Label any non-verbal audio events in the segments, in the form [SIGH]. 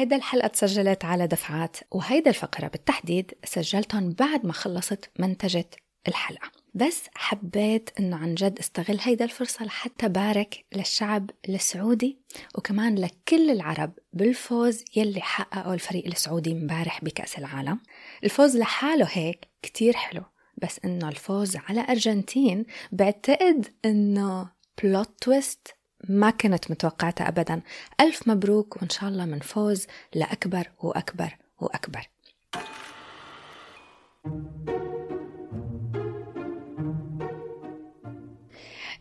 هيدا الحلقة تسجلت على دفعات وهيدا الفقرة بالتحديد سجلتهم بعد ما خلصت منتجة الحلقة. بس حبيت إنه عن جد أستغل هيدا الفرصة لحتى بارك للشعب السعودي وكمان لكل العرب بالفوز يلي حققه الفريق السعودي امبارح بكأس العالم. الفوز لحاله هيك كتير حلو بس إنه الفوز على أرجنتين بعتقد إنه بلوت تويست ما كنت متوقعتها ابدا ألف مبروك وإن شاء الله من فوز لأكبر وأكبر وأكبر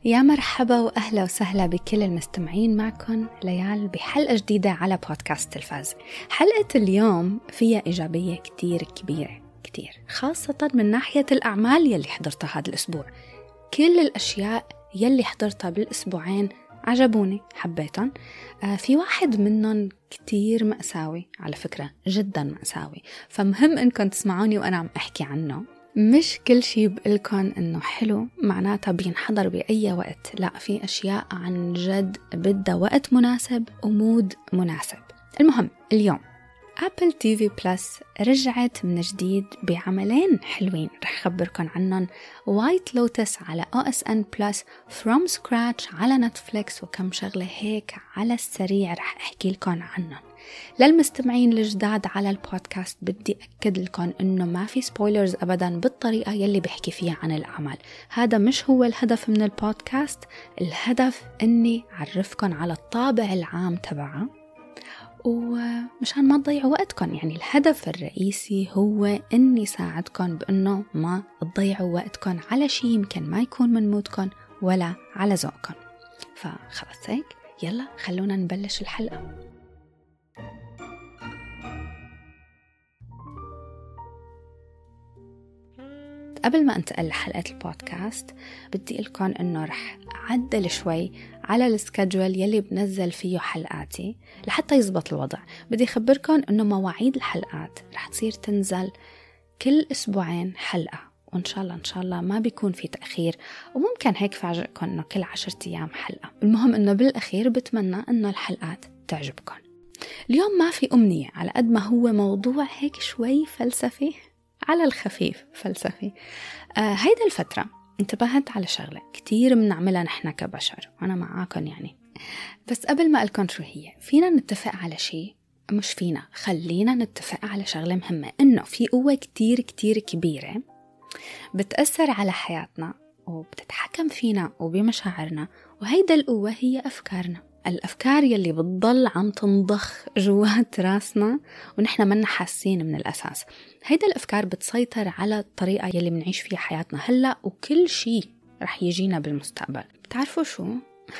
يا مرحبا وأهلا وسهلا بكل المستمعين معكم ليال بحلقة جديدة على بودكاست تلفاز. حلقة اليوم فيها إيجابية كتير كبيرة كتير خاصة من ناحية الأعمال يلي حضرتها هذا الأسبوع. كل الأشياء يلي حضرتها بالأسبوعين عجبوني حبيتهم. آه في واحد منهم كتير مأساوي على فكرة جدا مأساوي. فمهم إنكم تسمعوني وأنا عم أحكي عنه. مش كل شي بقلكن إنه حلو معناتها بينحضر بأي وقت. لا في أشياء عن جد بدها وقت مناسب ومود مناسب. المهم اليوم أبل تي في بلس رجعت من جديد بعملين حلوين. رح أخبركم عنهم وايت لوتس على OSN Plus From Scratch على نتفليكس وكم شغلة هيك على السريع رح أحكي لكم عنهم للمستمعين الجداد على البودكاست بدي أكد لكم إنه ما في spoilers أبدا بالطريقة يلي بحكي فيها عن الأعمال هذا مش هو الهدف من البودكاست. الهدف إني أعرفكم على الطابع العام تبعها ومشان ما تضيعوا وقتكم يعني الهدف الرئيسي هو إني ساعدكم بإنه ما تضيعوا وقتكم على شيء يمكن ما يكون من مودكم ولا على ذوقكم. فخلص هيك يلا خلونا نبلش الحلقة. قبل ما انتقل لحلقة البودكاست بدي لكم إنه رح عدل شوي على السكجول يلي بنزل فيه حلقاتي لحتى يزبط الوضع. بدي أخبركم أنه مواعيد الحلقات رح تصير تنزل كل أسبوعين حلقة وإن شاء الله إن شاء الله ما بيكون في تأخير وممكن هيك فاجئكم إنه كل عشرة أيام حلقة. المهم إنه بالأخير بتمنى إنه الحلقات تعجبكم اليوم ما في أمنية على قد ما هو موضوع هيك شوي فلسفي. على الخفيف فلسفي. آه هيدا الفترة انتبهت على شغلة كتير بنعملها نحن كبشر وأنا معاكم يعني. بس قبل ما أقولكم شو هي فينا نتفق على شيء مش فينا خلينا نتفق على شغلة مهمة إنه في قوة كتير كتير كبيرة بتأثر على حياتنا وبتتحكم فينا وبمشاعرنا وهيدا القوة هي أفكارنا. الأفكار يلي بتضل عم تنضخ جوات راسنا ونحن منا حاسين من الأساس. هيدا الأفكار بتسيطر على الطريقة يلي بنعيش فيها حياتنا هلأ وكل شيء رح يجينا بالمستقبل. بتعرفوا شو؟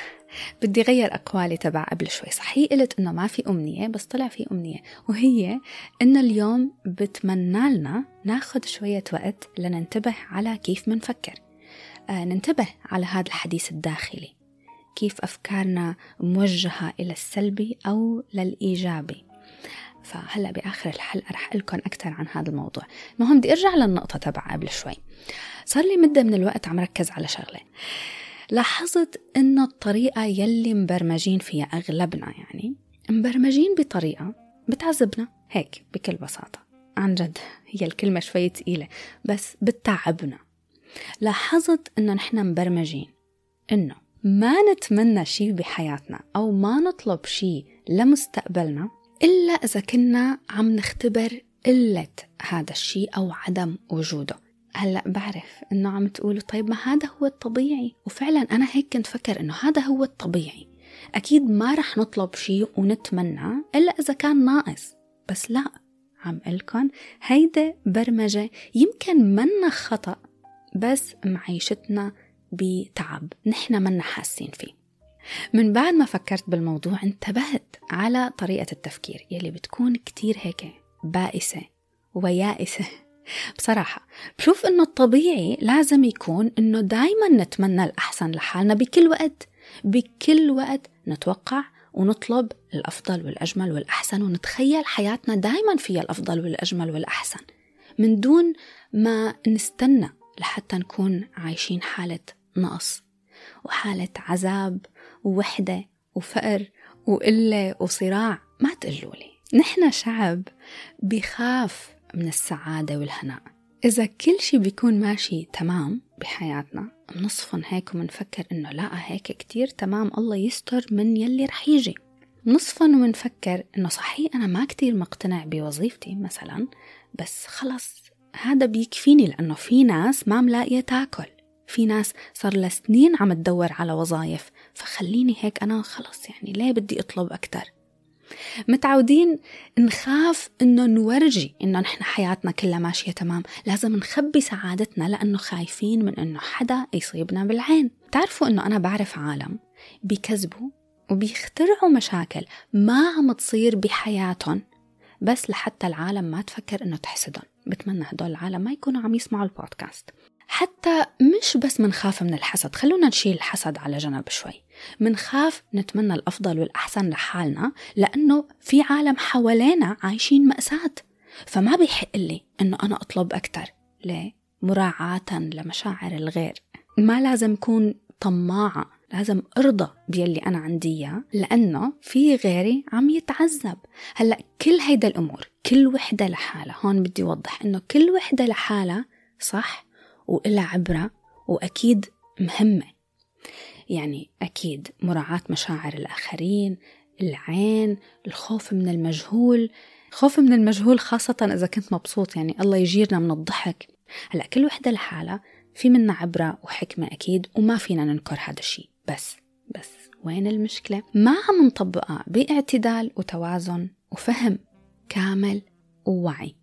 [LAUGHS] بدي غير أقوالي تبع قبل شوي. صحيح قلت إنه ما في أمنية بس طلع في أمنية وهي إنه اليوم بتمنى لنا ناخد شوية وقت لننتبه على كيف منفكر. آه ننتبه على هذا الحديث الداخلي. كيف أفكارنا موجهة إلى السلبي أو للإيجابي فهلأ بآخر الحلقة رح لكم أكثر عن هذا الموضوع. المهم بدي أرجع للنقطة تبع قبل شوي. صار لي مدة من الوقت عم ركز على شغلة. لاحظت انه الطريقة يلي مبرمجين فيها أغلبنا يعني مبرمجين بطريقة بتعذبنا. هيك بكل بساطة. عن جد هي الكلمة شوي ثقيله بس بتعبنا. لاحظت إنه نحن مبرمجين إنه ما نتمنى شيء بحياتنا أو ما نطلب شيء لمستقبلنا إلا إذا كنا عم نختبر قلة هذا الشيء أو عدم وجوده. هلأ بعرف إنه عم تقولوا طيب ما هذا هو الطبيعي؟ وفعلا أنا هيك كنت فكر إنه هذا هو الطبيعي. أكيد ما رح نطلب شيء ونتمنى إلا إذا كان ناقص. بس لا عم قلكن هيدا برمجة يمكن منا خطأ بس معيشتنا بتعب نحن منا حاسين فيه. من بعد ما فكرت بالموضوع انتبهت على طريقة التفكير يلي بتكون كتير هيك بائسة ويائسة. بصراحة بشوف إنه الطبيعي لازم يكون إنه دايما نتمنى الأحسن لحالنا بكل وقت. بكل وقت نتوقع ونطلب الأفضل والأجمل والأحسن ونتخيل حياتنا دايما فيها الأفضل والأجمل والأحسن. من دون ما نستنى لحتى نكون عايشين حالة نقص وحالة عذاب ووحدة وفقر وقلة وصراع. ما تقولوا لي نحن شعب بخاف من السعادة والهناء. إذا كل شي بيكون ماشي تمام بحياتنا بنصفن هيك ومنفكر إنه لا هيك كتير تمام الله يستر من يلي رح يجي. نصفن ومنفكر إنه صحيح أنا ما كتير مقتنع بوظيفتي مثلا بس خلص هذا بيكفيني لأنه في ناس ما ملاقية تاكل. في ناس صار لها سنين عم تدور على وظائف فخليني هيك أنا خلص يعني ليه بدي أطلب أكتر؟ متعودين نخاف إنه نورجي إنه نحن حياتنا كلها ماشية تمام لازم نخبي سعادتنا لأنه خايفين من إنه حدا يصيبنا بالعين. تعرفوا إنه أنا بعرف عالم بيكذبوا وبيخترعوا مشاكل ما عم تصير بحياتهم بس لحتى العالم ما تفكر إنه تحسدهم. بتمنى هدول العالم ما يكونوا عم يسمعوا البودكاست. حتى مش بس منخاف من الحسد. خلونا نشيل الحسد على جنب شوي. منخاف نتمنى الأفضل والأحسن لحالنا لأنه في عالم حوالينا عايشين مأساة. فما بيحق لي أنه أنا أطلب أكتر ليه؟ مراعاة لمشاعر الغير. ما لازم أكون طماعة لازم أرضى بيلي أنا عندي إياه لأنه في غيري عم يتعذب. هلأ كل هيدا الأمور كل وحدة لحالها. هون بدي اوضح إنه كل وحدة لحالها صح وإلها عبرة وأكيد مهمة. يعني أكيد مراعاة مشاعر الآخرين العين الخوف من المجهول. خوف من المجهول خاصة إذا كنت مبسوط يعني الله يجيرنا من الضحك. هلا كل وحدة لحالها في منا عبرة وحكمة أكيد وما فينا ننكر هذا الشيء. بس بس وين المشكلة؟ ما عم نطبقها باعتدال وتوازن وفهم كامل ووعي.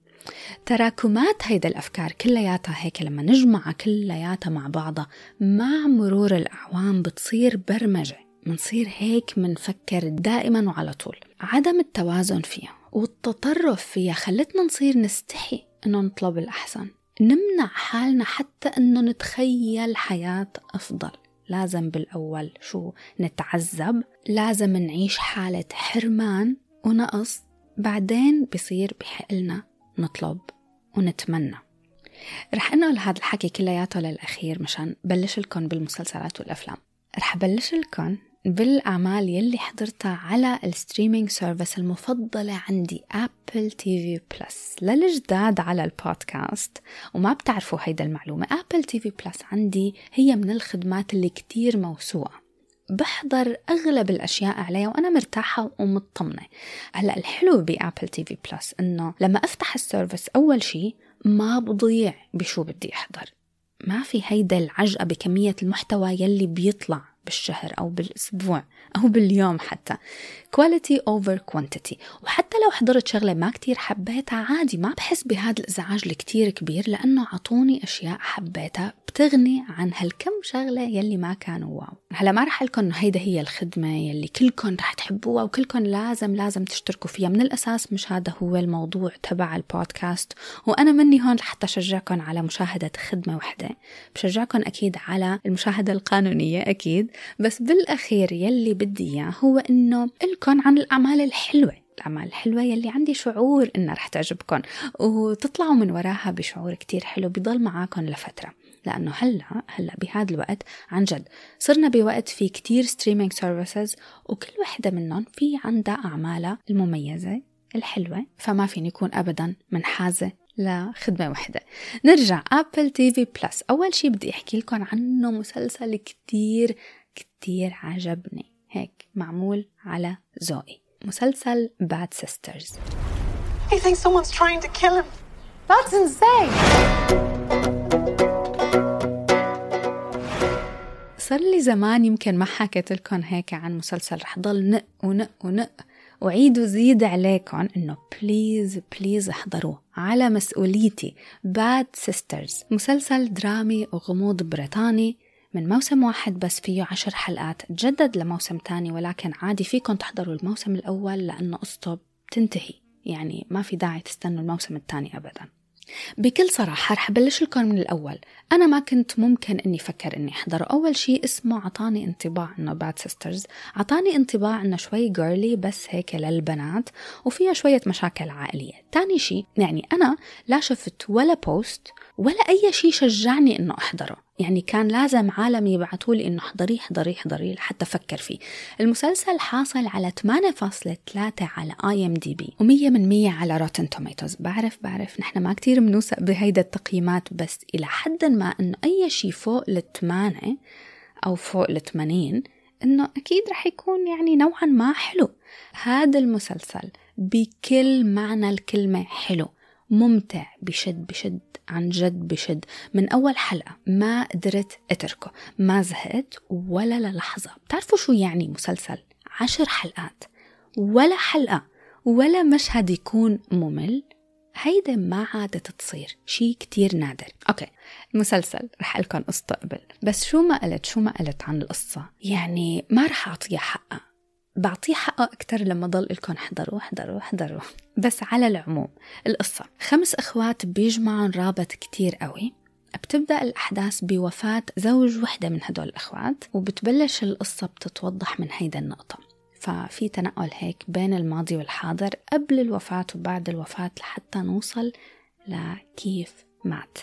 تراكمات هيدا الأفكار كلياتها هيك لما نجمعها كلياتها مع بعضها مع مرور الأعوام بتصير برمجة منصير هيك منفكر دائما وعلى طول. عدم التوازن فيها والتطرف فيها خلتنا نصير نستحي إنه نطلب الأحسن. نمنع حالنا حتى إنه نتخيل حياة أفضل. لازم بالأول شو؟ نتعذب لازم نعيش حالة حرمان ونقص بعدين بصير بحق لنا نطلب ونتمنى. رح انقل هذا الحكي كلياته للأخير مشان بلش لكم بالمسلسلات والأفلام. رح بلش لكم بالأعمال يلي حضرتها على ال streaming service المفضلة عندي أبل تي في بلس للجداد على البودكاست وما بتعرفوا هيدا المعلومة أبل تي في بلس عندي هي من الخدمات اللي كتير موثوقة. بحضر أغلب الأشياء عليها وأنا مرتاحة ومطمنة. هلأ الحلو بآبل تي في بلس إنه لما أفتح ال service أول شيء ما بضيع بشو بدي أحضر. ما في هيدا العجقة بكمية المحتوى يلي بيطلع. بالشهر أو بالأسبوع أو باليوم حتى. quality over quantity وحتى لو حضرت شغلة ما كتير حبيتها عادي ما بحس بهذا الإزعاج الكتير كبير لأنه عطوني أشياء حبيتها بتغني عن هالكم شغلة يلي ما كانوا واو. هلا ما رح لكم هيدا هي الخدمة يلي كلكم رح تحبوها وكلكم لازم لازم تشتركوا فيها. من الأساس مش هذا هو الموضوع تبع البودكاست. وأنا مني هون لحتى أشجعكم على مشاهدة خدمة واحدة بشجعكم أكيد على المشاهدة القانونية أكيد. بس بالأخير يلي بدي إياه هو إنه لكم عن الأعمال الحلوة. الأعمال الحلوة يلي عندي شعور إنها رح تعجبكم وتطلعوا من وراها بشعور كتير حلو بيضل معاكم لفترة. لأنه هلأ هلأ بهذا الوقت عن جد صرنا بوقت في كتير streaming services وكل وحدة منهم في عندها أعمالها المميزة الحلوة فما فيني يكون أبدا منحازة لخدمة واحدة نرجع أبل تي في بلس أول شي بدي أحكي لكم عنه مسلسل كتير كتير عجبني. هيك معمول على ذوقي مسلسل Bad Sisters He thinks someone's trying to kill him. That's insane. صار لي زمان يمكن ما حكيت لكم هيك عن مسلسل. رح ضل نق ونق ونق. وعيد وزيد عليكم إنه please please احضروه على مسؤوليتي. Bad Sisters مسلسل درامي وغموض بريطاني. من موسم واحد بس فيه عشر حلقات. تجدد لموسم تاني ولكن عادي فيكم تحضروا الموسم الأول لأنه قصته بتنتهي يعني ما في داعي تستنوا الموسم الثاني أبدا. بكل صراحة رح بلش لكم من الأول. أنا ما كنت ممكن إني فكر إني أحضره أول شيء اسمه عطاني انطباع إنه Bad Sisters عطاني انطباع إنه شوي girly بس هيك للبنات وفيها شوية مشاكل عائلية. تاني شيء يعني أنا لا شفت ولا post ولا أي شيء شجعني إنه أحضره. يعني كان لازم عالم يبعثوا لي انه احضريه احضريه احضريه لحتى أفكر فيه. المسلسل حاصل على 8.3 على IMDb و100 من 100 على Rotten Tomatoes بعرف بعرف نحن ما كتير بنوثق بهيدا التقييمات بس إلى حد ما إنه أي شيء فوق الثمانية أو فوق الثمانين إنه أكيد رح يكون يعني نوعا ما حلو. هذا المسلسل بكل معنى الكلمة حلو. ممتع بشد بشد عن جد بشد. من أول حلقة ما قدرت أتركه ما زهقت ولا للحظة بتعرفوا شو يعني مسلسل؟ عشر حلقات ولا حلقة ولا مشهد يكون ممل. هيدا ما عادت تصير شي كتير نادر. أوكي المسلسل رح لكم قصة قبل. بس شو ما قلت شو ما قلت عن القصة؟ يعني ما رح أعطيها حقها. بعطيه حقه أكتر لما ضل لكم احضروا احضروا احضروا. بس على العموم القصة. خمس أخوات بيجمعون رابط كتير قوي. بتبدأ الأحداث بوفاة زوج وحدة من هدول الأخوات وبتبلش القصة بتتوضح من هيدا النقطة. ففي تنقل هيك بين الماضي والحاضر قبل الوفاة وبعد الوفاة لحتى نوصل لكيف مات.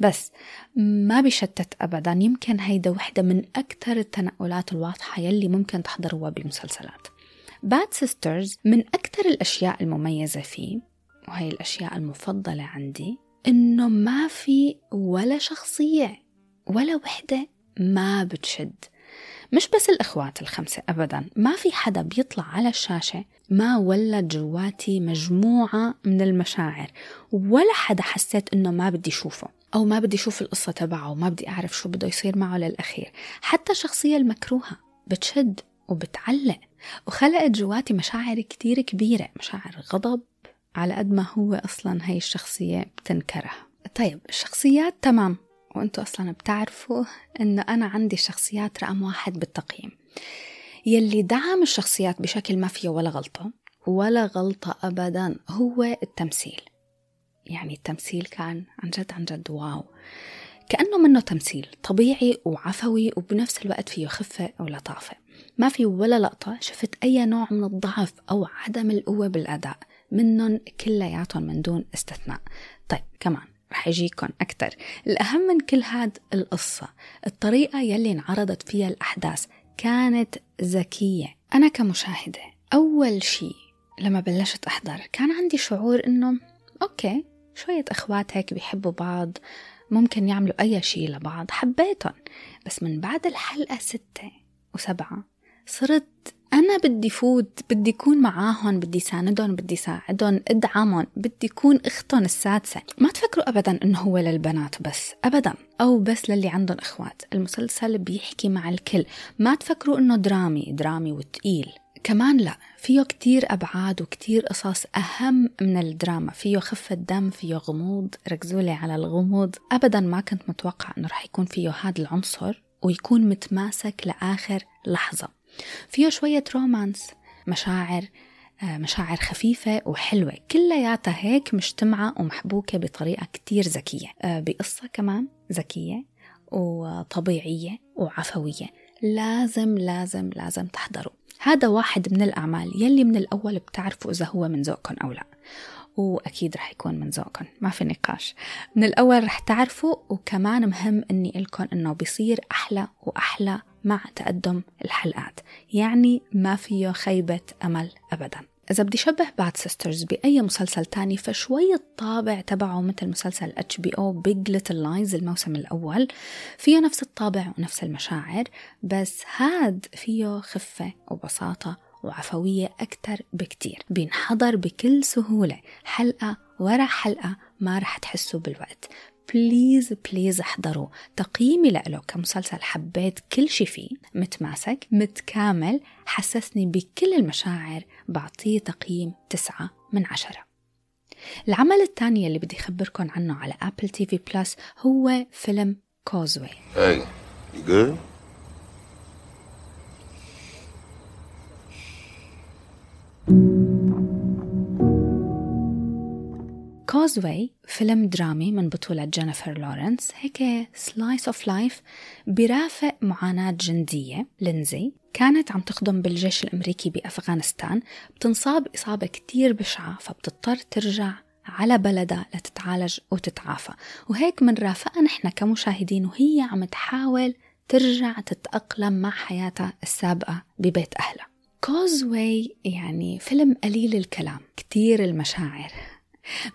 بس ما بيشتت أبدا. يمكن هيدا وحدة من أكثر التنقلات الواضحة يلي ممكن تحضروها بالمسلسلات. Bad Sisters من أكثر الأشياء المميزة فيه وهي الأشياء المفضلة عندي إنه ما في ولا شخصية ولا وحدة ما بتشد. مش بس الإخوات الخمسة أبدا ما في حدا بيطلع على الشاشة ما ولد جواتي مجموعة من المشاعر ولا حدا حسيت إنه ما بدي شوفه أو ما بدي شوف القصة تبعه وما بدي أعرف شو بده يصير معه للأخير. حتى الشخصية المكروهة بتشد وبتعلق وخلقت جواتي مشاعر كتير كبيرة مشاعر غضب على قد ما هو أصلا هاي الشخصية بتنكره طيب الشخصيات تمام. وانتوا أصلا بتعرفوا أنه أنا عندي الشخصيات رقم واحد بالتقييم. يلي دعم الشخصيات بشكل ما فيه ولا غلطة ولا غلطة أبدا هو التمثيل. يعني التمثيل كان عن جد عن جد واو. كأنه منه تمثيل طبيعي وعفوي وبنفس الوقت فيه خفة ولطافة. ما في ولا لقطة شفت أي نوع من الضعف أو عدم القوة بالأداء. منهم كلياتهم من دون استثناء. طيب كمان. رح يجيكم أكتر. الأهم من كل هاد القصة الطريقة يلي انعرضت فيها الأحداث كانت ذكية. أنا كمشاهدة أول شيء لما بلشت أحضر كان عندي شعور إنه Okay شوية أخوات هيك بيحبوا بعض ممكن يعملوا أي شيء لبعض حبيتهم بس من بعد الحلقة ستة وسبعة صرت أنا بدي فوت بدي أكون معاهم بدي ساندهم بدي ساعدهم أدعمهم بدي أكون أختهم السادسة. ما تفكروا أبدا إنه هو للبنات بس أبدا. أو بس للي عندهم إخوات. المسلسل بيحكي مع الكل. ما تفكروا إنه درامي درامي وتقيل. كمان لا فيه كتير أبعاد وكتير قصص أهم من الدراما. فيه خفة دم فيه غموض ركزولي على الغموض. أبدا ما كنت متوقع أنه رح يكون فيه هذا العنصر ويكون متماسك لآخر لحظة. فيه شوية رومانس مشاعر آه، مشاعر خفيفة وحلوة. كلياتها هيك مجتمعة ومحبوكة بطريقة كتير ذكية. آه، بقصة كمان ذكية وطبيعية وعفوية. لازم لازم لازم تحضروا. هذا واحد من الأعمال يلي من الأول بتعرفوا إذا هو من ذوقكم أو لا. وأكيد رح يكون من ذوقكم ما في نقاش. من الأول رح تعرفوا وكمان مهم أقول لكم أنه بيصير أحلى وأحلى مع تقدم الحلقات. يعني ما فيه خيبة أمل أبداً. إذا بدي شبه Bad Sisters بأي مسلسل تاني فشوي الطابع تبعه مثل مسلسل HBO Big Little Lies الموسم الأول. فيه نفس الطابع ونفس المشاعر بس هاد فيه خفة وبساطة وعفوية أكتر بكتير. بينحضر بكل سهولة. حلقة ورا حلقة ما رح تحسوا بالوقت. please please احضروا تقييمي له كمسلسل حبيت كل شي فيه متماسك متكامل حسسني بكل المشاعر بعطيه تقييم تسعة من عشرة العمل الثاني اللي بدي أخبركم عنه على Apple TV Plus هو فيلم Causeway Hey, you good? Causeway فيلم درامي من بطولة جينيفر لورنس هيك slice of life بيرافق معاناة جندية لينزي كانت عم تخدم بالجيش الأمريكي بأفغانستان بتنصاب إصابة كتير بشعة فبتضطر ترجع على بلدها لتتعالج وتتعافى. وهيك منرافقها نحن كمشاهدين وهي عم تحاول ترجع تتأقلم مع حياتها السابقة ببيت أهلها. Causeway يعني فيلم قليل الكلام كتير المشاعر.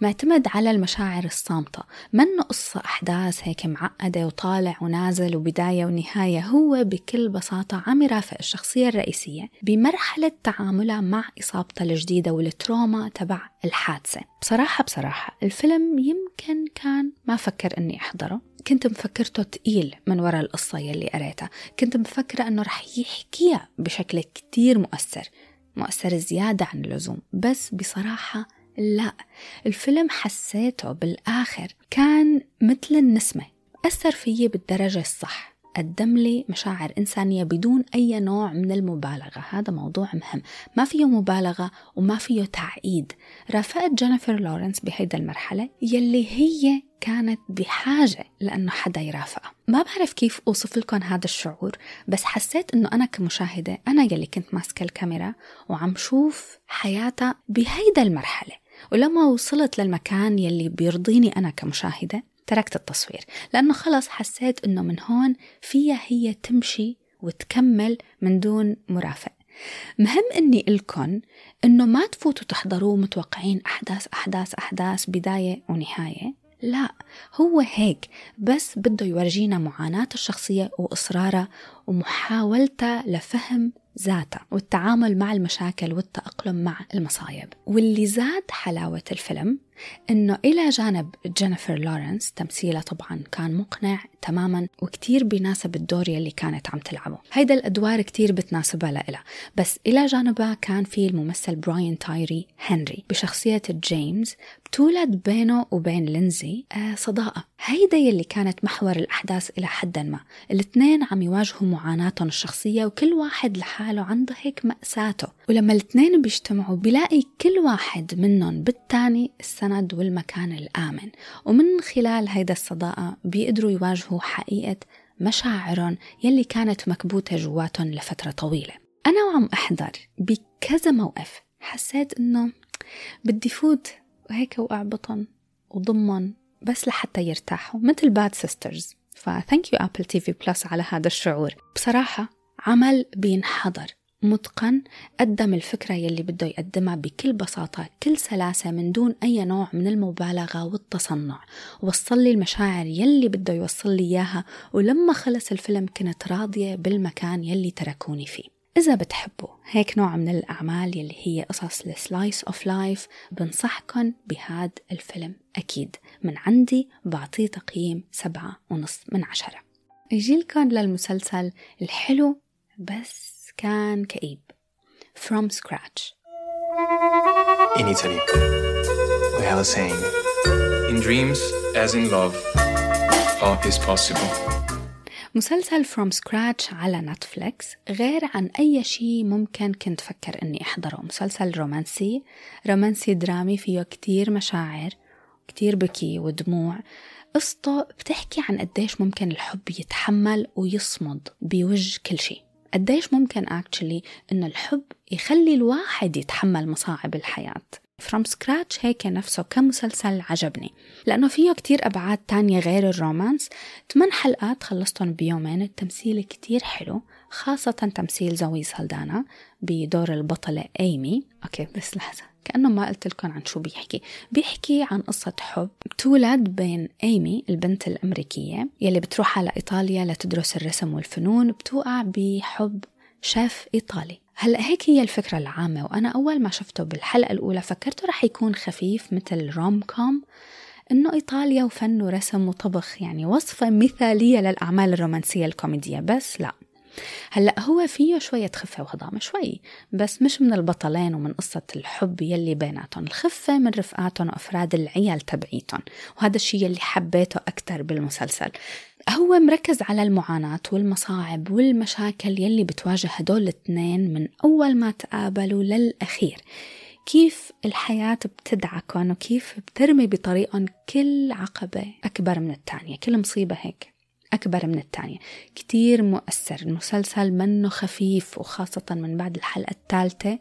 معتمد على المشاعر الصامتة. منه قصة أحداث هيك معقدة وطالع ونازل وبداية ونهاية هو بكل بساطة عم يرافق الشخصية الرئيسية بمرحلة تعاملها مع إصابتها الجديدة وال trauma تبع الحادثة. بصراحة بصراحة الفيلم يمكن كان ما فكر أني أحضره. كنت مفكرته تقيل من وراء القصة يلي قريتها. كنت مفكرة أنه رح يحكيها بشكل كتير مؤثر مؤثر زيادة عن اللزوم. بس بصراحة لا الفيلم حسيته بالآخر كان مثل النسمة أثر فيي بالدرجة الصح. قدم لي مشاعر إنسانية بدون أي نوع من المبالغة. هذا موضوع مهم. ما فيه مبالغة وما فيه تعقيد. رافقت جينيفر لورنس بهيدا المرحلة يلي هي كانت بحاجة لأنه حدا يرافقها ما بعرف كيف أوصف لكم هذا الشعور بس حسيت أنه أنا كمشاهدة أنا يلي كنت ماسكة الكاميرا وعم شوف حياتها بهيدا المرحلة. ولما وصلت للمكان يلي بيرضيني أنا كمشاهدة تركت التصوير لأنه خلص حسيت أنه من هون فيها هي تمشي وتكمل من دون مرافق. مهم إني لكم إنه ما تفوتوا تحضروه متوقعين أحداث أحداث أحداث بداية ونهاية. لا هو هيك بس بده يورجينا معاناة الشخصية وإصرارها ومحاولتها لفهم ذاتها والتعامل مع المشاكل والتأقلم مع المصايب. واللي زاد حلاوة الفيلم إنه إلى جانب جينيفر لورنس تمثيلها طبعا كان مقنع تماما وكتير بيناسب الدور يلي كانت عم تلعبه. هيدا الأدوار كتير بتناسبها لإلها. بس إلى جانبها كان في الممثل براين تايري هنري بشخصية جيمس بتولد بينه وبين لينزي آه صداقة. هيدا يلي كانت محور الأحداث إلى حد ما. الاثنين عم يواجهوا معاناتهم الشخصية وكل واحد لحاله عنده هيك مأساته. ولما الاثنين بيجتمعوا بيلاقي كل واحد منهم بالتاني السند والمكان الآمن. ومن خلال هيدا الصداقة بيقدروا يواجهوا حقيقة مشاعرهم يلي كانت مكبوتة جواتهم لفترة طويلة. أنا وعم أحضر بكذا موقف. حسيت إنه بدي فوت وهيك وأعبطن وضمن بس لحتى يرتاحوا مثل Bad Sisters ف thank you Apple TV Plus على هذا الشعور. بصراحة عمل بينحضر. متقن قدم الفكرة يلي بده يقدمها بكل بساطة كل سلاسة من دون أي نوع من المبالغة والتصنع. وصل لي المشاعر يلي بده يوصل لي إياها ولما خلص الفيلم كنت راضية بالمكان يلي تركوني فيه. إذا بتحبوا هيك نوع من الأعمال يلي هي قصص ال slice of life بنصحكن بهاد الفيلم. أكيد من عندي بعطيه تقييم سبعة ونص من عشرة. بجيلكن للمسلسل الحلو بس كان كئيب. From Scratch. In Italy, we have a saying In dreams, as in love, all is possible. مسلسل From Scratch على نتفليكس غير عن أي شيء ممكن كنت فكر أني أحضره. مسلسل رومانسي رومانسي درامي فيه كتير مشاعر كتير بكي ودموع. قصته بتحكي عن قديش ممكن الحب يتحمل ويصمد بوجه كل شيء. قديش ممكن actually انه الحب يخلي الواحد يتحمل مصاعب الحياة. From Scratch هيك نفسه كمسلسل عجبني. لأنه فيه كتير أبعاد تانية غير ال romance. ثمان حلقات خلصتهم بيومين. التمثيل كتير حلو خاصة تمثيل زوي سلدانا بدور البطلة إيمي okay بس لحظة. كأنه ما قلت لكم عن شو بيحكي. بيحكي عن قصة حب تولد بين إيمي البنت الأمريكية يلي بتروح على إيطاليا لتدرس الرسم والفنون بتوقع بحب شيف إيطالي. هلا هيك هي الفكرة العامة وأنا أول ما شفته بالحلقة الأولى فكرته رح يكون خفيف مثل rom-com إنه إيطاليا وفن ورسم وطبخ يعني وصفة مثالية للأعمال الرومانسية الكوميدية. بس لا هلا هو فيه شوية خفة وهضامة شوي بس مش من البطلين ومن قصة الحب يلي بيناتهم الخفة من رفقاتهم وأفراد العيال تبعيتهم وهذا الشيء يلي حبيته أكتر بالمسلسل. هو مركز على المعاناة والمصاعب والمشاكل يلي بتواجه هدول الاثنين من أول ما تقابلوا للأخير. كيف الحياة بتدعكن وكيف بترمي بطريقهم كل عقبة أكبر من الثانية كل مصيبة هيك. أكبر من الثانية كتير مؤثر. المسلسل منه خفيف وخاصة من بعد الحلقة الثالثة.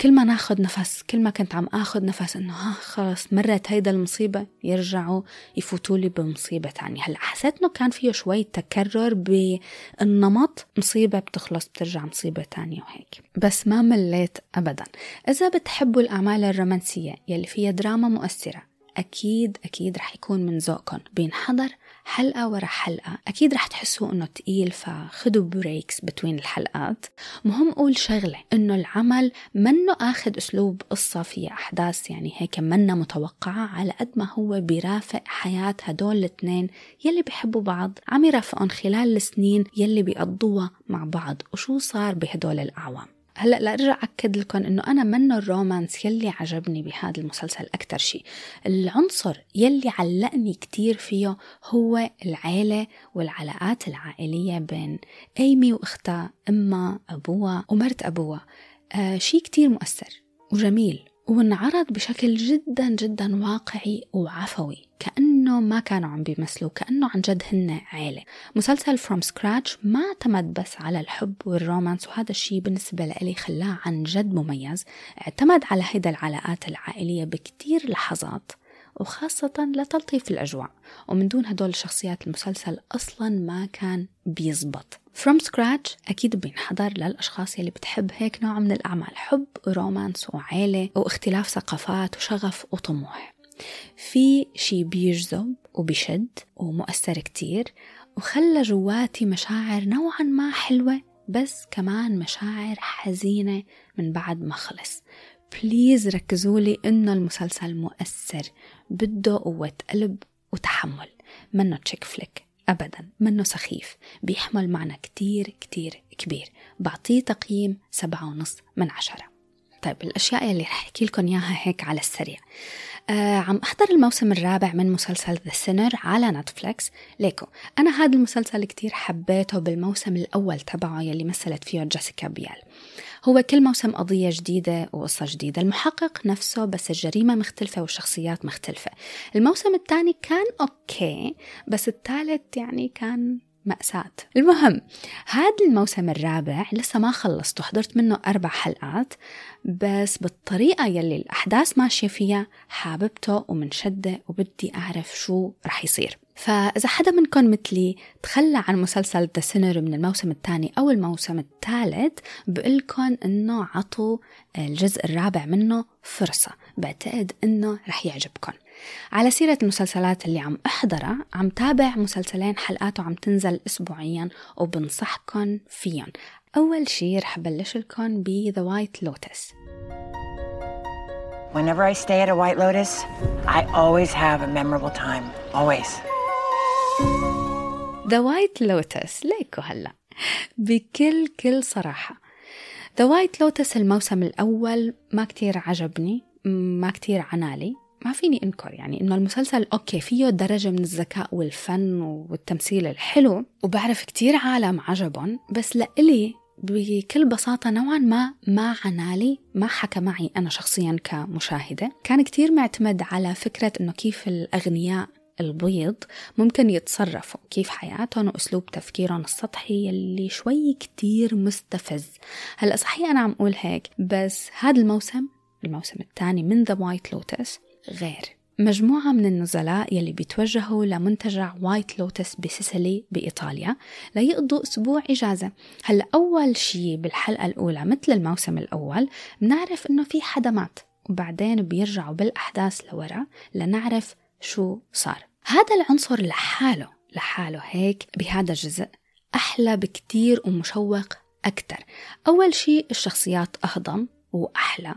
كل ما ناخد نفس كل ما كنت عم اخد نفس إنه ها خلص مرت هيدا المصيبة يرجعوا يفوتوا لي بمصيبة تانية. هلأ حسيت إنه كان فيه شوي تكرر بالنمط مصيبة بتخلص بترجع مصيبة تانية وهيك. بس ما مليت ابدا. إذا بتحبوا الأعمال الرومانسية يلي فيها دراما مؤثرة أكيد أكيد رح يكون من ذوقكم. بينحضر حلقة ورا حلقة. أكيد رح تحسوا إنه تقيل فخدوا breaks between الحلقات. مهم أقول شغلة إنه العمل منه أخذ أسلوب قصة فيها أحداث يعني هيك منا متوقعة على قد ما هو بيرافق حياة هدول الاثنين يلي بيحبوا بعض عم يرافقهم خلال السنين يلي بيقضوها مع بعض. وشو صار بهدول الأعوام؟ هلأ لارجع أكد لكم إنه أنا من الرومانس يلي عجبني بهذا المسلسل أكثر شيء العنصر يلي علقني كتير فيه هو العيلة والعلاقات العائلية بين أيمي وأختها أمها أبوها ومرت أبوها. آه شيء كتير مؤثر وجميل وانعرض بشكل جدا جدا واقعي وعفوي. كأنه ما كانوا عم بيمثلوا كأنه عن جد هن عيلة. مسلسل From Scratch ما اعتمد بس على الحب وال romance وهذا الشيء بالنسبة لي خلاه عن جد مميز. اعتمد على هيدا العلاقات العائلية بكتير لحظات وخاصة لتلطيف الأجواء. ومن دون هدول الشخصيات المسلسل أصلا ما كان بيزبط. From Scratch أكيد بينحضر للأشخاص يلي بتحب هيك نوع من الأعمال حب و romance وعيلة واختلاف ثقافات وشغف وطموح. في شي بيجذب وبيشد ومؤثر كتير وخلى جواتي مشاعر نوعا ما حلوة بس كمان مشاعر حزينة من بعد ما خلص. please ركزوا لي إنه المسلسل مؤثر بده قوة قلب وتحمل. منه chick flick أبدا. منه سخيف بيحمل معنى كتير كتير كبير. بعطيه تقييم سبعة ونص من عشرة. طيب الأشياء اللي رح أحكي لكم إياها هيك على السريع. آه عم أحضر الموسم الرابع من مسلسل The Sinner على Netflix ليكو أنا هذا المسلسل كتير حبيته بالموسم الأول تبعه يلي مثلت فيه Jessica Biel هو كل موسم قضية جديدة وقصة جديدة. المحقق نفسه بس الجريمة مختلفة والشخصيات مختلفة. الموسم الثاني كان okay بس الثالث يعني كان مأساة. المهم هذا الموسم الرابع لسه ما خلصته حضرت منه أربع حلقات بس بالطريقة يلي الأحداث ماشية فيها حاببته ومنشدة وبدي أعرف شو رح يصير. فإذا حدا منكم مثلي تخلى عن مسلسل ذا سينر من الموسم الثاني أو الموسم الثالث بقلكن إنه عطوا الجزء الرابع منه فرصة. بعتقد إنه رح يعجبكم على سيرة المسلسلات اللي عم أحضرها عم تابع مسلسلين حلقاته عم تنزل أسبوعيا وبنصحكم فيهم. أول شي رح بلش لكم ب The White Lotus. Whenever I stay at a White Lotus, I always have a memorable time. Always. The White Lotus. ليكو هلا. بكل كل صراحة. The White Lotus الموسم الأول ما كتير عجبني ما كتير عنالي. ما فيني انكر يعني إنه المسلسل أوكي فيه درجة من الذكاء والفن والتمثيل الحلو وبعرف كتير عالم عجبهم بس لإلي بكل بساطة نوعا ما ما عنالي ما حكى معي أنا شخصيا كمشاهدة. كان كتير معتمد على فكرة أنه كيف الأغنياء البيض ممكن يتصرفوا كيف حياتهم وأسلوب تفكيرهم السطحي اللي شوي كتير مستفز. هلأ صحيح أنا عم أقول هيك بس هذا الموسم الموسم الثاني من The White Lotus غير. مجموعة من النزلاء يلي بيتوجهوا لمنتجع White Lotus بسيسيلي بإيطاليا ليقضوا أسبوع إجازة. هلا أول شي بالحلقة الأولى مثل الموسم الأول بنعرف إنه في حدا مات وبعدين بيرجعوا بالأحداث لورا لنعرف شو صار. هذا العنصر لحاله لحاله هيك بهذا الجزء أحلى بكتير ومشوق أكتر. أول شي الشخصيات أهضم وأحلى.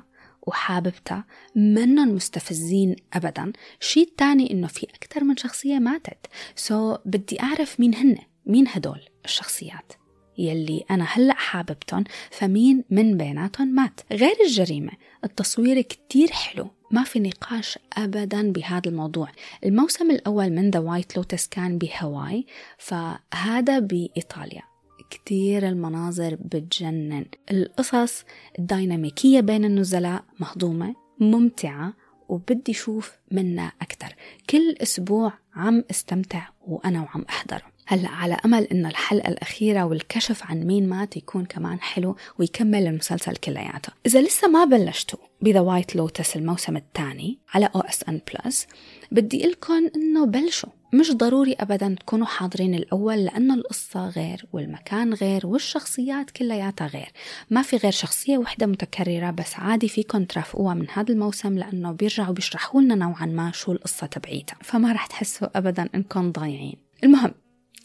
وحاببتها منن مستفزين أبدا. الشيء الثاني إنه في أكثر من شخصية ماتت. سو so, بدي أعرف مين هن مين هدول الشخصيات يلي أنا هلأ حاببتهم فمين من بيناتهم مات. غير الجريمة التصوير كتير حلو. ما في نقاش أبدا بهذا الموضوع. الموسم الأول من The White Lotus كان بهواي فهذا بإيطاليا. كتير المناظر بتجنن. القصص الديناميكية بين النزلاء مهضومة ممتعة وبدي شوف منها أكتر. كل أسبوع عم استمتع وأنا وعم أحضره. هلأ على أمل انه الحلقة الأخيرة والكشف عن مين مات يكون كمان حلو ويكمل المسلسل كلياته. إذا لسه ما بلشتوا ب The White Lotus الموسم الثاني على OSN Plus بدي لكم إنه بلشوا. مش ضروري ابدا تكونوا حاضرين الأول لأنه القصة غير والمكان غير والشخصيات كلياتها غير. ما في غير شخصية وحدة متكررة بس عادي فيكم ترافقوها من هذا الموسم لأنه بيرجعوا بيشرحوا لنا نوعا ما شو القصة تبعيتها. فما رح تحسوا ابدا إنكم ضايعين. المهم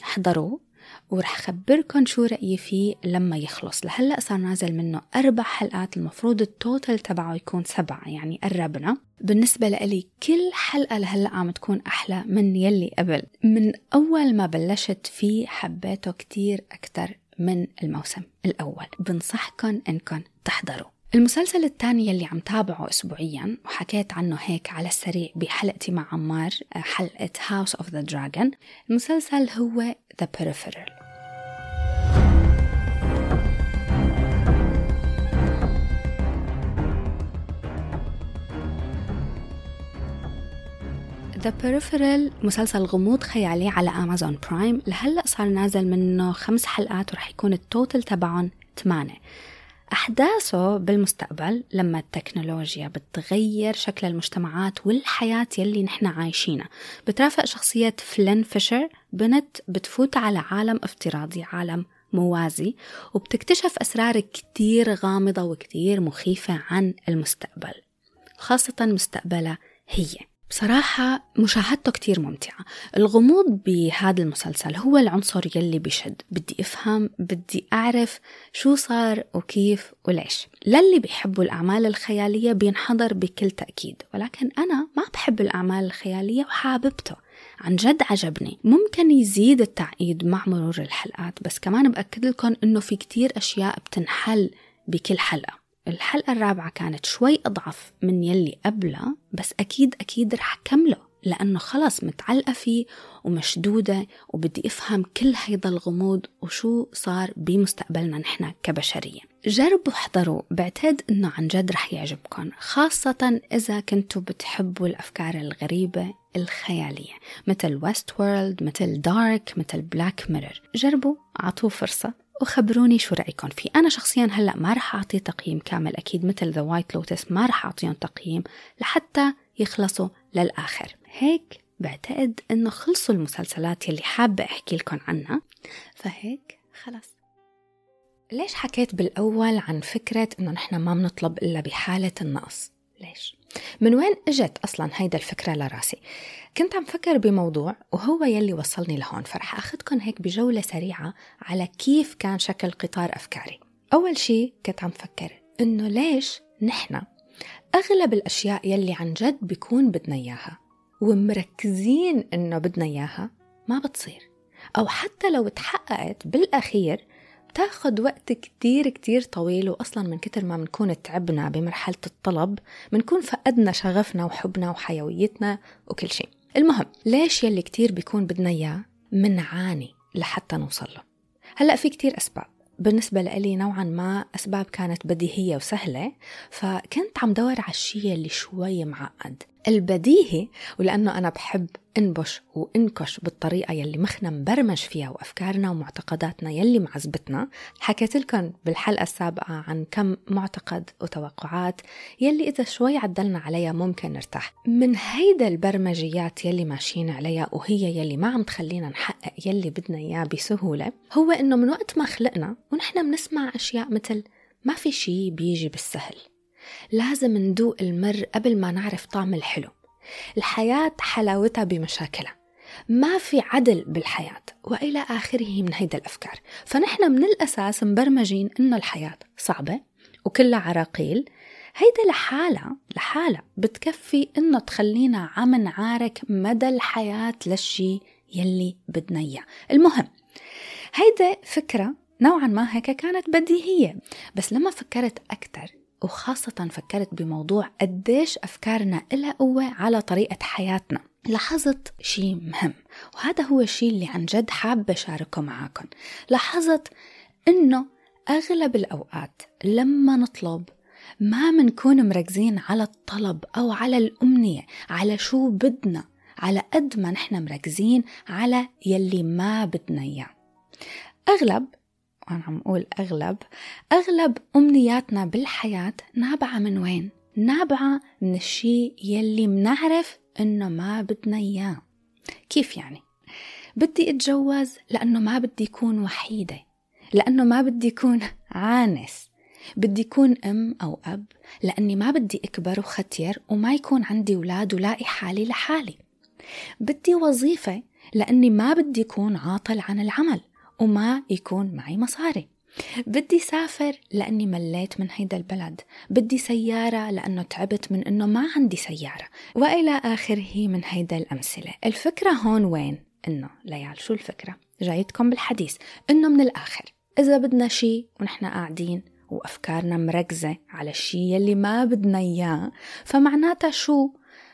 احضروا. ورح خبركن شو رأيي فيه لما يخلص. لهلأ صار نازل منه أربع حلقات المفروض التوتل تبعه يكون سبعة يعني قربنا. بالنسبة لإلي كل حلقة لهلأ عم تكون أحلى من يلي قبل. من أول ما بلشت فيه حبيته كتير أكتر من الموسم الأول. بنصحكن إنكن تحضروا. المسلسل الثاني يلي عم تابعه أسبوعيا وحكيت عنه هيك على السريع بحلقتي مع عمار حلقة House of the Dragon. المسلسل هو The Peripheral. The Peripheral مسلسل غموض خيالي على Amazon Prime لهلأ صار نازل منه خمس حلقات ورح يكون ال total تبعهم ثمانية أحداثه بالمستقبل لما التكنولوجيا بتغير شكل المجتمعات والحياة يلي نحن عايشينها. بترافق شخصية فلين فيشر بنت بتفوت على عالم افتراضي عالم موازي وبتكتشف أسرار كتير غامضة وكتير مخيفة عن المستقبل خاصة مستقبلها هي. بصراحة مشاهدته كتير ممتعة. الغموض بهذا المسلسل هو العنصر يلي بيشد. بدي أفهم بدي أعرف شو صار وكيف وليش. للي بيحبوا الأعمال الخيالية بينحضر بكل تأكيد. ولكن أنا ما بحب الأعمال الخيالية وحاببته. عن جد عجبني. ممكن يزيد التعقيد مع مرور الحلقات بس كمان بأكد لكم إنه في كتير أشياء بتنحل بكل حلقة. الحلقة الرابعة كانت شوي أضعف من يلي قبلها بس أكيد أكيد رح كمله لأنه خلص متعلقة فيه ومشدودة وبدي أفهم كل هيدا الغموض وشو صار بمستقبلنا نحن كبشرية. جربوا احضروا بعتقد إنه عن جد رح يعجبكم خاصة إذا كنتوا بتحبوا الأفكار الغريبة الخيالية مثل Westworld مثل Dark مثل Black Mirror جربوا عطوه فرصة. وخبروني شو رأيكم فيه. أنا شخصيا هلأ ما رح أعطيه تقييم كامل أكيد مثل The White Lotus ما رح أعطيهم تقييم لحتى يخلصوا للآخر. هيك بعتقد إنه خلصوا المسلسلات يلي حابة أحكي لكم عنها. فهيك خلاص. ليش حكيت بالأول عن فكرة إنه نحن ما بنطلب إلا بحالة النقص؟ ليش؟ من وين إجت أصلا هيدا الفكرة لراسي؟ كنت عم فكر بموضوع وهو يلي وصلني لهون فرح اخذكم هيك بجولة سريعة على كيف كان شكل قطار أفكاري. أول شيء كنت عم فكر إنه ليش نحن أغلب الأشياء يلي عن جد بيكون بدنا إياها ومركزين إنه بدنا إياها ما بتصير. أو حتى لو تحققت بالأخير بتاخد وقت كتير كتير طويل وأصلا من كتر ما بنكون تعبنا بمرحلة الطلب بنكون فقدنا شغفنا وحبنا وحيويتنا وكل شيء. المهم ليش يلي كتير بيكون بدنا إياه؟ منعاني لحتى نوصل له. هلأ في كتير أسباب. بالنسبة لي نوعا ما أسباب كانت بديهية وسهلة فكنت عم دور على الشيء اللي شوي معقد. البديهي ولأنه أنا بحب إنبش وإنكش بالطريقة يلي مخنا مبرمج فيها وأفكارنا ومعتقداتنا يلي معزبتنا. حكيت لكم بالحلقة السابقة عن كم معتقد وتوقعات يلي إذا شوي عدلنا عليها ممكن نرتاح. من هيدا البرمجيات يلي ماشيين عليها وهي يلي ما عم تخلينا نحقق يلي بدنا إياه بسهولة هو إنه من وقت ما خلقنا ونحن بنسمع أشياء مثل ما في شي بيجي بالسهل. لازم ندوق المر قبل ما نعرف طعم الحلو. الحياة حلاوتها بمشاكلها. ما في عدل بالحياة وإلى آخره من هيدا الأفكار. فنحن من الأساس مبرمجين إنه الحياة صعبة وكلها عراقيل. هيدا لحالها لحالها بتكفي إنه تخلينا عم نعارك مدى الحياة للشي يلي بدنا إياه. المهم هيدا فكرة نوعا ما هيك كانت بديهية. بس لما فكرت أكثر وخاصة فكرت بموضوع قديش أفكارنا إلها قوة على طريقة حياتنا. لاحظت شيء مهم وهذا هو الشيء اللي عن جد حابة أشاركه معاكم لاحظت إنه أغلب الأوقات لما نطلب ما منكون مركزين على الطلب أو على الأمنية على شو بدنا على قد ما نحن مركزين على يلي ما بدنا إياه. أغلب وأنا عم أقول أغلب أغلب أمنياتنا بالحياة نابعة من وين؟ نابعة من الشيء يلي منعرف إنه ما بدنا إياه كيف يعني؟ بدي أتجوز لأنه ما بدي أكون وحيدة لأنه ما بدي أكون عانس بدي أكون أم أو أب لأني ما بدي أكبر وختير وما يكون عندي أولاد ولاقي حالي لحالي بدي وظيفة لأني ما بدي أكون عاطل عن العمل وما يكون معي مصاري بدي سافر لأني مليت من هيدا البلد بدي سيارة لأنه تعبت من أنه ما عندي سيارة وإلى آخره من هيدا الأمثلة الفكرة هون وين؟ إنه ليال شو الفكرة؟ جايتكم بالحديث إنه من الآخر إذا بدنا شي ونحن قاعدين وأفكارنا مركزة على الشي يلي ما بدنا إياه فمعناتها شو؟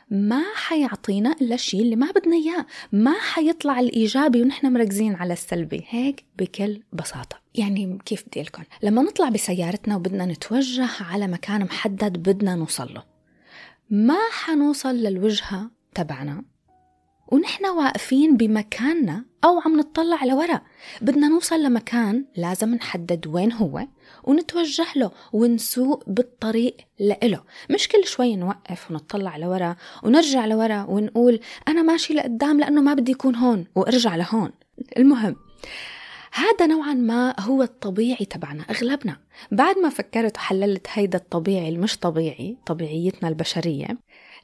ما حيعطينا إلا الشيء اللي ما بدنا إياه. ما حيطلع الإيجابي ونحن مركزين على السلبي. هيك بكل بساطة. يعني كيف بدي لكم لما نطلع بسيارتنا وبدنا نتوجه على مكان محدد بدنا نوصل له. ما حنوصل للوجهة تبعنا. ونحن واقفين بمكاننا أو عم نطلع لورا. بدنا نوصل لمكان لازم نحدد وين هو ونتوجه له ونسوق بالطريق لإله. مش كل شوي نوقف ونطلع لورا ونرجع لورا ونقول أنا ماشي لقدام لأنه ما بدي يكون هون وأرجع لهون. المهم هذا نوعا ما هو الطبيعي تبعنا أغلبنا. بعد ما فكرت وحللت هيدا الطبيعي المش طبيعي طبيعيتنا البشرية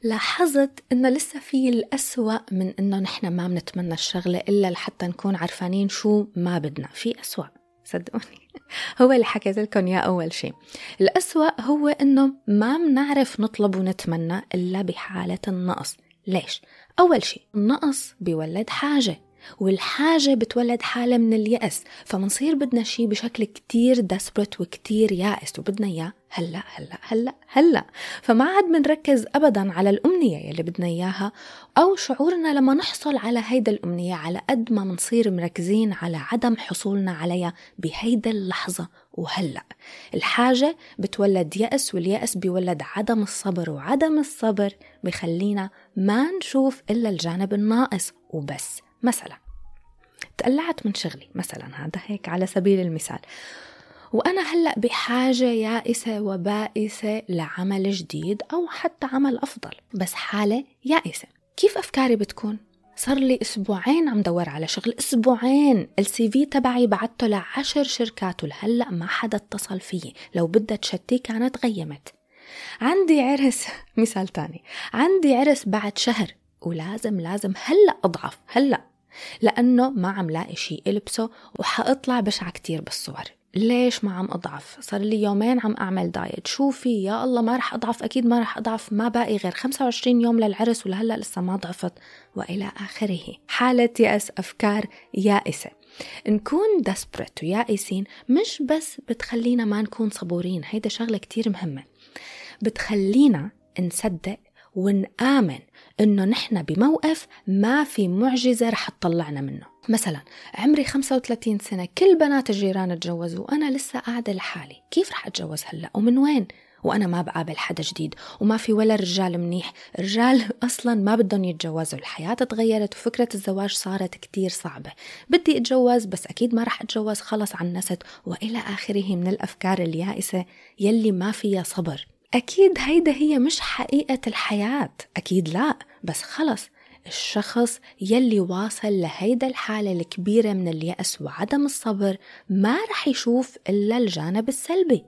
لاحظت إنه لسه في الأسوأ من إنه نحن ما بنتمنى الشغلة إلا لحتى نكون عارفانين شو ما بدنا. في أسوأ صدقوني. [LAUGHS] هو اللي حكيت لكم اياه أول شيء. الأسوأ هو إنه ما بنعرف نطلب ونتمنى إلا بحالة النقص. ليش؟ أول شيء النقص بيولد حاجة. والحاجة بتولد حالة من اليأس فمنصير بدنا شي بشكل كتير دسبرت وكتير يائس وبدنا إياه هلأ هلأ هلأ هلأ. فما عاد بنركز أبدا على الأمنية يلي بدنا إياها أو شعورنا لما نحصل على هيدا الأمنية على قد ما منصير مركزين على عدم حصولنا عليها بهيدا اللحظة وهلأ. الحاجة بتولد يأس واليأس بيولد عدم الصبر وعدم الصبر بخلينا ما نشوف إلا الجانب الناقص وبس. مثلا تقلعت من شغلي مثلا هذا هيك على سبيل المثال. وأنا هلأ بحاجة يائسة وبائسة لعمل جديد أو حتى عمل أفضل بس حالة يائسة. كيف أفكاري بتكون؟ صار لي أسبوعين عم دور على شغل أسبوعين. السي في تبعي بعته لعشر شركات ولهلأ ما حدا اتصل فيي. لو بدها تشتي كانت غيمت. عندي عرس [LAUGHS] مثال تاني. عندي عرس بعد شهر ولازم لازم هلأ أضعف هلأ لأنه ما عم لاقي شيء إلبسه وحأطلع بشعة كتير بالصور. ليش ما عم أضعف؟ صار لي يومين عم أعمل دايت. شوفي يا الله ما رح أضعف أكيد ما رح أضعف. ما باقي غير 25 يوم للعرس ولهلأ لسه ما ضعفت. وإلى آخره. حالة يأس أفكار يائسة. نكون دسبرت ويائسين مش بس بتخلينا ما نكون صبورين. هيدا شغلة كتير مهمة. بتخلينا نصدق ونآمن إنه نحن بموقف ما في معجزة رح تطلعنا منه. مثلا عمري 35 سنة كل بنات الجيران تجوزوا وأنا لسه قاعدة لحالي. كيف رح أتجوز هلأ؟ ومن وين؟ وأنا ما بقابل حدا جديد وما في ولا رجال منيح. رجال أصلا ما بدهم يتجوزوا الحياة تغيرت وفكرة الزواج صارت كتير صعبة. بدي أتجوز بس أكيد ما رح أتجوز خلص عنست وإلى آخره من الأفكار اليائسة يلي ما فيها صبر. أكيد هيدا هي مش حقيقة الحياة. أكيد لا. بس خلص الشخص يلي واصل لهيدا الحالة الكبيرة من اليأس وعدم الصبر ما رح يشوف إلا الجانب السلبي.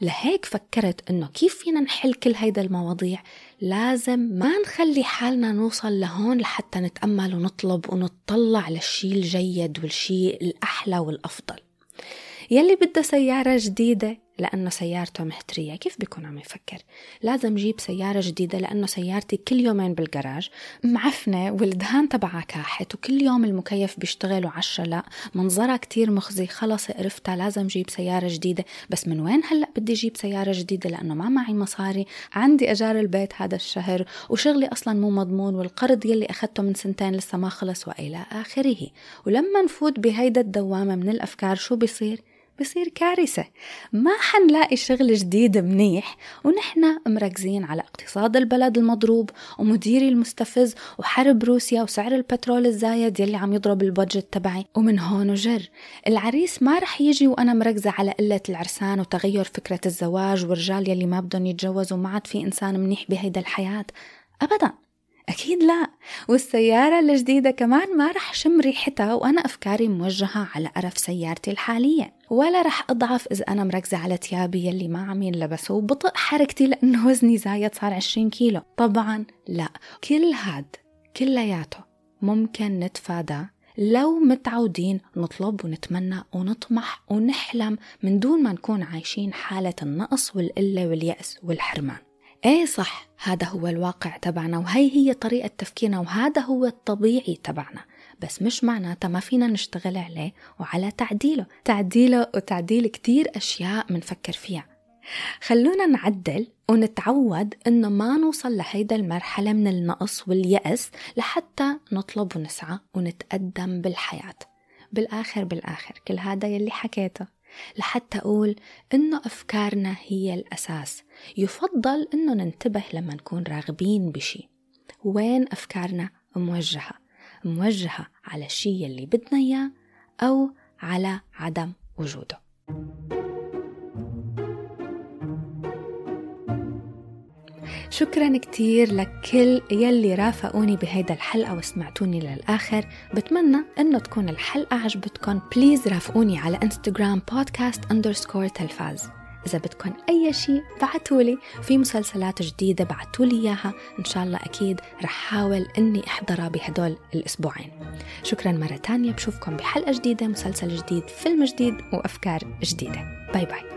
لهيك فكرت إنه كيف فينا نحل كل هيدا المواضيع؟ لازم ما نخلي حالنا نوصل لهون لحتى نتأمل ونطلب ونطلع للشي الجيد والشي الأحلى والأفضل. يلي بده سيارة جديدة لأنه سيارته مهترية. كيف بيكون عم يفكر؟ لازم جيب سيارة جديدة لأنه سيارتي كل يومين بالجراج معفنة والدهان تبعها كاحت وكل يوم المكيف بيشتغل وعشرة لا منظرها كتير مخزي خلص قرفتها لازم جيب سيارة جديدة. بس من وين هلأ بدي جيب سيارة جديدة؟ لأنه ما معي مصاري عندي أجار البيت هذا الشهر وشغلي أصلا مو مضمون والقرض يلي أخذته من سنتين لسه ما خلص وإلى آخره. ولما نفوت بهيدا الدوامة من الأفكار شو بيصير؟ بصير كارثة. ما حنلاقي شغل جديد منيح ونحن مركزين على اقتصاد البلد المضروب ومديري المستفز وحرب روسيا وسعر البترول الزايد يلي عم يضرب البادجت تبعي. ومن هون وجر العريس ما رح يجي وأنا مركزة على قلة العرسان وتغير فكرة الزواج والرجال يلي ما بدهم يتجوزوا ما عاد في إنسان منيح بهيدا الحياة. أبدا. أكيد لا. والسيارة الجديدة كمان ما رح شم ريحتها وأنا أفكاري موجهة على قرف سيارتي الحالية. ولا رح أضعف إذا أنا مركزة على تيابي يلي ما عم ينلبسوا وبطئ حركتي لأنه وزني زايد صار 20 كيلو. طبعا لا. كل هاد كلياته ممكن نتفادى لو متعودين نطلب ونتمنى ونطمح ونحلم من دون ما نكون عايشين حالة النقص والقلة واليأس والحرمان. إيه صح هذا هو الواقع تبعنا وهي هي طريقة تفكيرنا وهذا هو الطبيعي تبعنا. بس مش معناتها ما فينا نشتغل عليه وعلى تعديله. تعديله وتعديل كتير أشياء منفكر فيها. خلونا نعدل ونتعود إنه ما نوصل لهيدا المرحلة من النقص واليأس لحتى نطلب ونسعى ونتقدم بالحياة. بالآخر بالآخر كل هذا يلي حكيته. لحتى أقول إنه أفكارنا هي الأساس. يفضل إنه ننتبه لما نكون راغبين بشي. وين أفكارنا موجهة؟ موجهة على الشي يلي بدنا إياه أو على عدم وجوده. شكرا كتير لكل يلي رافقوني بهيدا الحلقة وسمعتوني للآخر. بتمنى إنه تكون الحلقة عجبتكم please رافقوني على انستغرام podcast underscore تلفاز. إذا بدكم أي شيء بعتولي. في مسلسلات جديدة بعتولي إياها. إن شاء الله أكيد رح حاول إني أحضرها بهدول الأسبوعين. شكرا مرة تانية. بشوفكم بحلقة جديدة مسلسل جديد فيلم جديد وأفكار جديدة. bye bye